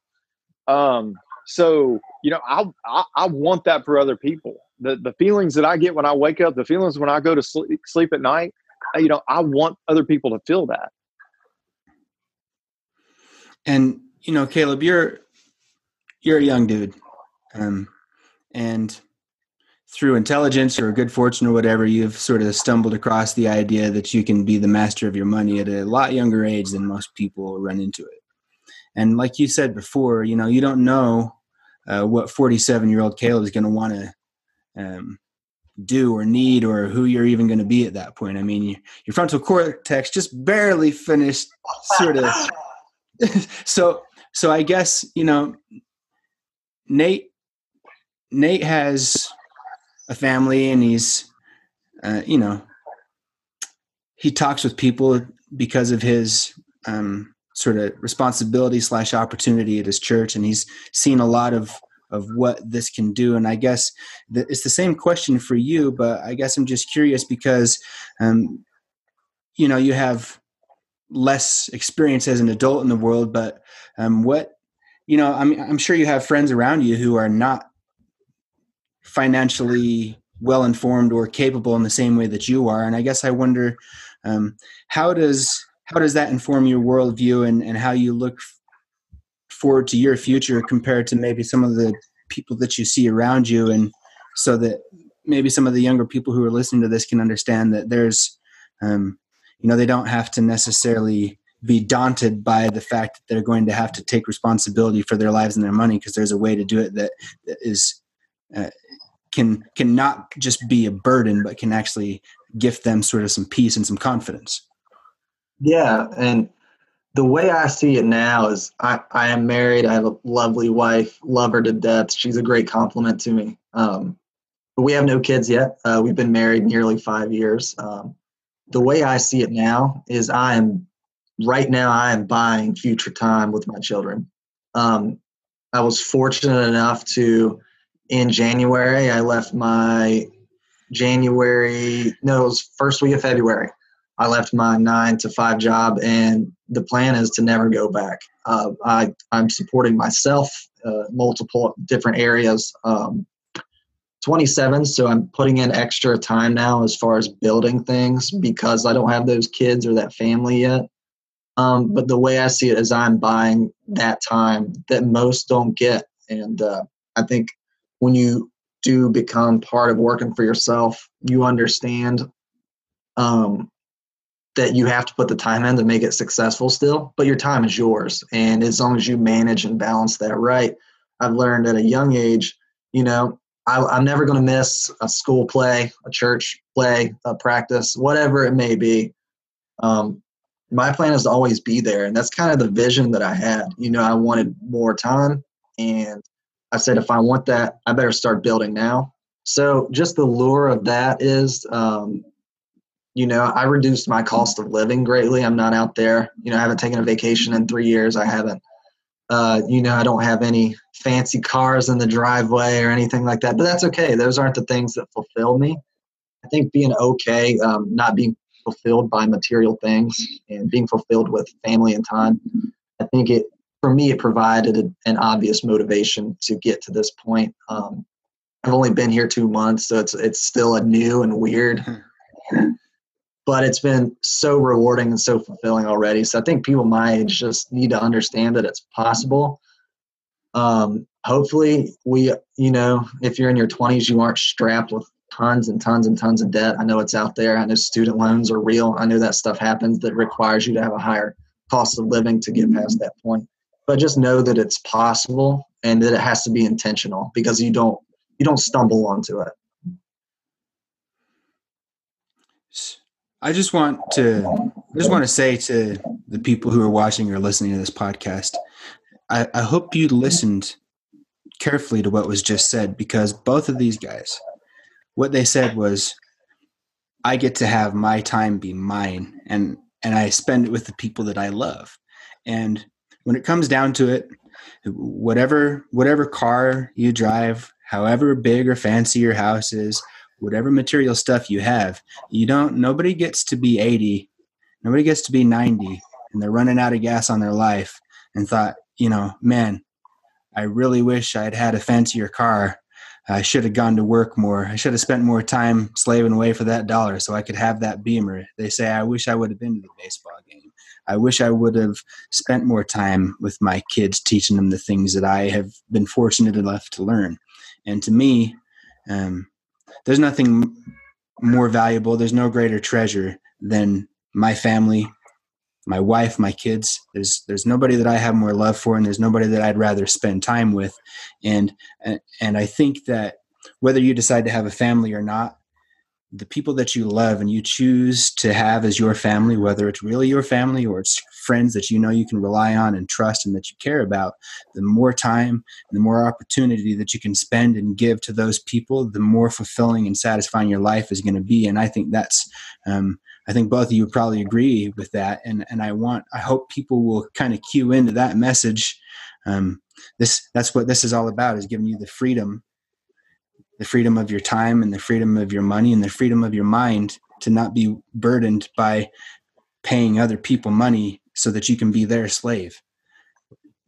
Um, so you know, I, I, I want that for other people. The the feelings that I get when I wake up, the feelings when I go to sleep, sleep at night, you know, I want other people to feel that. And you know, Caleb, you're you're a young dude, um, and through intelligence or good fortune or whatever, you've sort of stumbled across the idea that you can be the master of your money at a lot younger age than most people run into it. And like you said before, you know, you don't know uh, what 47 year old Caleb is going to want to um, do or need or who you're even going to be at that point. I mean, you, your frontal cortex just barely finished sort of so so I guess you know Nate Nate has a family and he's uh, you know he talks with people because of his um, sort of responsibility slash opportunity at his church and he's seen a lot of of what this can do. And i guess the, it's the same question for you but i guess i'm just curious because um, you know you have less experience as an adult in the world, but um, what you know, I'm I'm sure you have friends around you who are not financially well informed or capable in the same way that you are, and I guess I wonder um, how does how does that inform your worldview and and how you look forward to your future compared to maybe some of the people that you see around you, and so that maybe some of the younger people who are listening to this can understand that there's um, you know they don't have to necessarily be daunted by the fact that they're going to have to take responsibility for their lives and their money because there's a way to do it that, is uh, can can not just be a burden but can actually gift them sort of some peace and some confidence. Yeah and the way i see it now is i, I am married. I have a lovely wife love her to death. She's a great complement to me. Um, but we have no kids yet. Uh, we've been married nearly five years. Um, the way I see it now is I am right now I am buying future time with my children. Um, I was fortunate enough to in January I left my January no it was first week of February. I left my nine to five job and the plan is to never go back. Uh, I I'm supporting myself uh, multiple different areas. Um, 27, so I'm putting in extra time now as far as building things because I don't have those kids or that family yet. Um, but the way I see it is I'm buying that time that most don't get. And uh, I think when you do become part of working for yourself, you understand um, that you have to put the time in to make it successful still, but your time is yours. And as long as you manage and balance that right, I've learned at a young age, you know, I, am never going to miss a school play, a church play, a practice, whatever it may be. Um, my plan is to always be there. And that's kind of the vision that I had. You know, I wanted more time. And I said, if I want that, I better start building now. So just the lure of that is, um, you know, I reduced my cost of living greatly. I'm not out there. You know, I haven't taken a vacation in three years. I haven't. Uh, you know, I don't have any fancy cars in the driveway or anything like that. But that's okay. Those aren't the things that fulfill me. I think being okay, um, not being fulfilled by material things and being fulfilled with family and time, I think it for me, it provided a, an obvious motivation to get to this point. Um, I've only been here two months, so it's it's still a new and weird, but it's been so rewarding and so fulfilling already. So I think people my age just need to understand that it's possible. Um, hopefully, we you know if you're in your 20s, you aren't strapped with tons and tons and tons of debt. I know it's out there. I know student loans are real. I know that stuff happens that requires you to have a higher cost of living to get past that point but just know that it's possible and that it has to be intentional because you don't you don't stumble onto it i just want to i just want to say to the people who are watching or listening to this podcast i, I hope you listened carefully to what was just said because both of these guys what they said was i get to have my time be mine and and i spend it with the people that i love. And when it comes down to it, whatever whatever car you drive, however big or fancy your house is, whatever material stuff you have, you don't nobody gets to be 80, nobody gets to be 90 and they're running out of gas on their life and thought, you know, man, I really wish I'd had a fancier car. I should have gone to work more. I should have spent more time slaving away for that dollar so I could have that beamer. They say I wish I would have been to the baseball game. I wish I would have spent more time with my kids, teaching them the things that I have been fortunate enough to learn. And to me, um, there's nothing more valuable, there's no greater treasure than my family, my wife, my kids. There's there's nobody that I have more love for, and there's nobody that I'd rather spend time with. And and I think that whether you decide to have a family or not, the people that you love and you choose to have as your family, whether it's really your family or it's friends that you know you can rely on and trust and that you care about, the more time and the more opportunity that you can spend and give to those people, the more fulfilling and satisfying your life is going to be. And I think that's, um, I think both of you probably agree with that. And and I want, I hope people will kind of cue into that message. Um, this that's what this is all about: is giving you the freedom the freedom of your time and the freedom of your money and the freedom of your mind to not be burdened by paying other people money so that you can be their slave.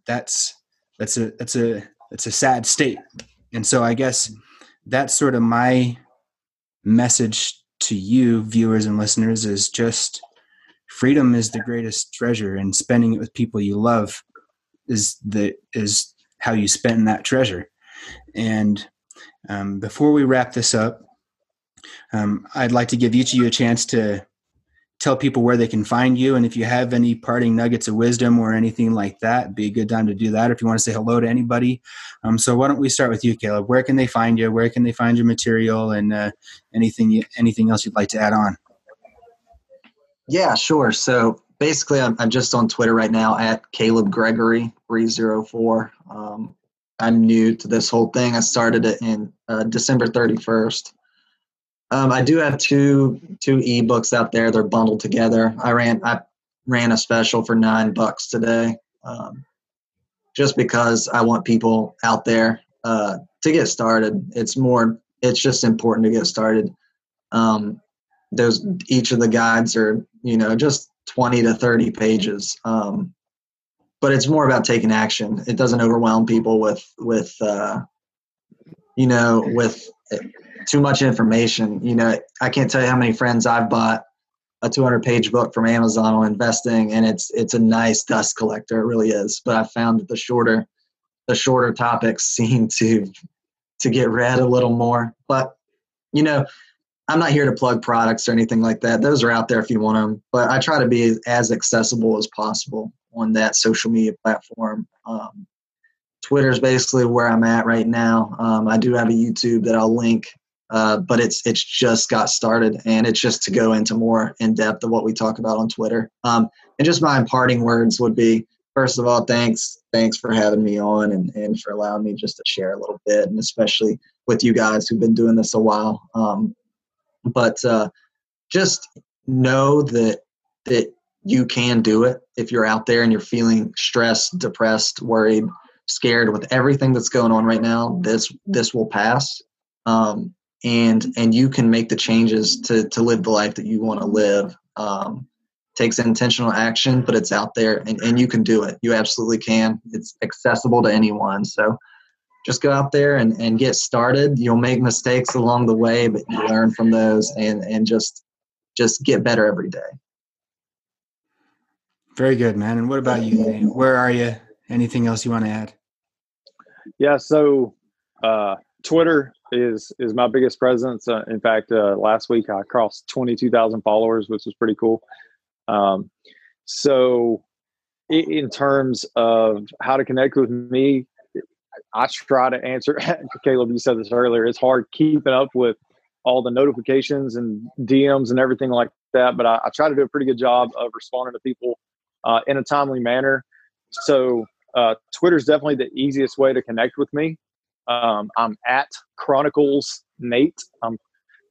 That's that's a that's a that's a sad state. And so i guess that's sort of my message to you viewers and listeners is just freedom is the greatest treasure and spending it with people you love is the is how you spend that treasure. And um, before we wrap this up, um, I'd like to give each of you a chance to tell people where they can find you. And if you have any parting nuggets of wisdom or anything like that, be a good time to do that. If you want to say hello to anybody. Um, so why don't we start with you, Caleb? Where can they find you? Where can they find your material and uh, anything, anything else you'd like to add on? Yeah, sure. So basically I'm, I'm just on Twitter right now at Caleb Gregory 304. Um, I'm new to this whole thing. I started it in uh, December 31st. Um, I do have two two ebooks out there. They're bundled together. I ran I ran a special for nine bucks today, um, just because I want people out there uh, to get started. It's more. It's just important to get started. Um, those each of the guides are you know just 20 to 30 pages. Um, but it's more about taking action. It doesn't overwhelm people with with uh, you know with too much information. You know, I can't tell you how many friends I've bought a 200 page book from Amazon on investing, and it's it's a nice dust collector. It really is. But I found that the shorter the shorter topics seem to to get read a little more. But you know, I'm not here to plug products or anything like that. Those are out there if you want them. But I try to be as accessible as possible on that social media platform. Um, Twitter is basically where I'm at right now. Um, I do have a YouTube that I'll link, uh, but it's it's just got started, and it's just to go into more in depth of what we talk about on Twitter. Um, and just my imparting words would be: first of all, thanks, thanks for having me on, and and for allowing me just to share a little bit, and especially with you guys who've been doing this a while. Um, but uh, just know that that you can do it if you're out there and you're feeling stressed, depressed, worried, scared with everything that's going on right now. This this will pass, um, and and you can make the changes to to live the life that you want to live. Um, takes intentional action, but it's out there, and and you can do it. You absolutely can. It's accessible to anyone. So just go out there and, and get started. You'll make mistakes along the way, but you learn from those and, and just just get better every day. Very good, man. And what about you? Where are you? Anything else you want to add? Yeah, so uh, Twitter is is my biggest presence. Uh, in fact, uh, last week I crossed twenty two thousand followers, which was pretty cool. Um, so, in terms of how to connect with me, I try to answer. Caleb, you said this earlier. It's hard keeping up with all the notifications and DMs and everything like that, but I, I try to do a pretty good job of responding to people uh, in a timely manner. So uh, Twitter is definitely the easiest way to connect with me. Um, I'm at Chronicles Nate. Um,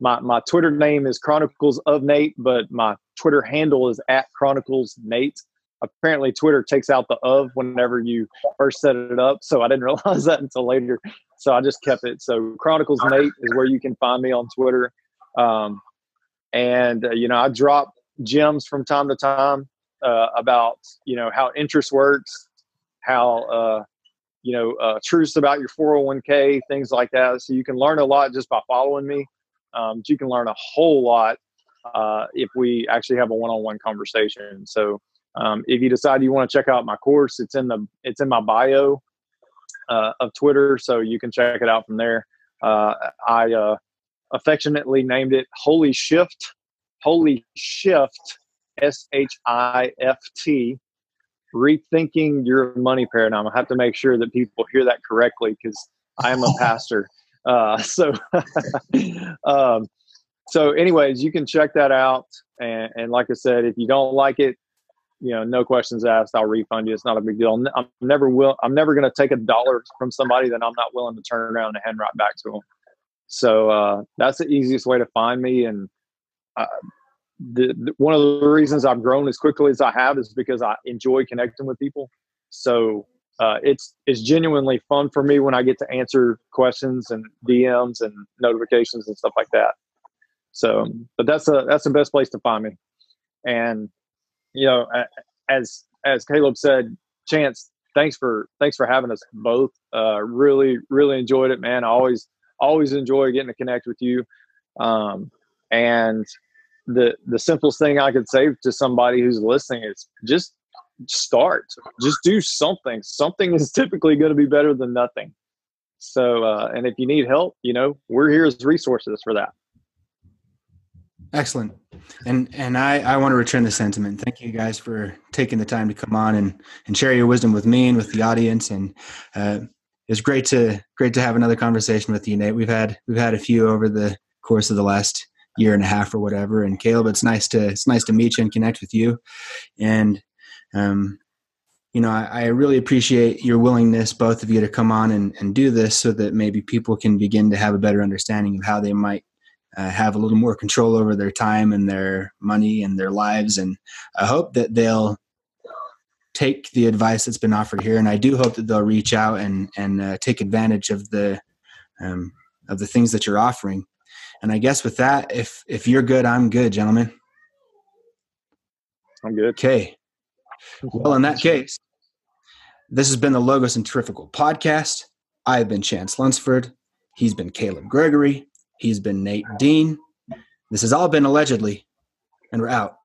my my Twitter name is Chronicles of Nate, but my Twitter handle is at Chronicles Nate apparently Twitter takes out the of whenever you first set it up. So I didn't realize that until later. So I just kept it. So Chronicles Nate is where you can find me on Twitter. Um, and uh, you know, I drop gems from time to time uh, about you know how interest works, how uh, you know uh, truths about your 401k, things like that. So you can learn a lot just by following me. Um, you can learn a whole lot uh, if we actually have a one-on-one conversation. So um, if you decide you want to check out my course, it's in the it's in my bio uh, of Twitter, so you can check it out from there. Uh, I uh, affectionately named it Holy Shift, Holy Shift, S H I F T, rethinking your money paradigm. I have to make sure that people hear that correctly because I am a pastor. Uh, so, um, so anyways, you can check that out. And, and like I said, if you don't like it, you know, no questions asked. I'll refund you. It's not a big deal. I'm never will. I'm never going to take a dollar from somebody that I'm not willing to turn around and hand right back to them. So uh, that's the easiest way to find me. And uh, the, the, one of the reasons I've grown as quickly as I have is because I enjoy connecting with people. So uh, it's it's genuinely fun for me when I get to answer questions and DMs and notifications and stuff like that. So, but that's a that's the best place to find me. And you know, as as Caleb said, Chance, thanks for thanks for having us both. Uh, really, really enjoyed it, man. I always always enjoy getting to connect with you. Um, and the the simplest thing I could say to somebody who's listening is just start. Just do something. Something is typically going to be better than nothing. So, uh, and if you need help, you know, we're here as resources for that. Excellent. And and I, I want to return the sentiment. Thank you guys for taking the time to come on and, and share your wisdom with me and with the audience. And uh, it's great to great to have another conversation with you, Nate. We've had we've had a few over the course of the last year and a half or whatever. And Caleb, it's nice to it's nice to meet you and connect with you. And um, you know, I, I, really appreciate your willingness, both of you, to come on and, and do this so that maybe people can begin to have a better understanding of how they might uh, have a little more control over their time and their money and their lives. And I hope that they'll take the advice that's been offered here. And I do hope that they'll reach out and and uh, take advantage of the um, of the things that you're offering. And I guess with that, if if you're good, I'm good, gentlemen. I'm good. Okay. Well, in that case, this has been the Logos Centrifugal podcast. I've been Chance Lunsford. He's been Caleb Gregory. He's been Nate Dean. This has all been allegedly, and we're out.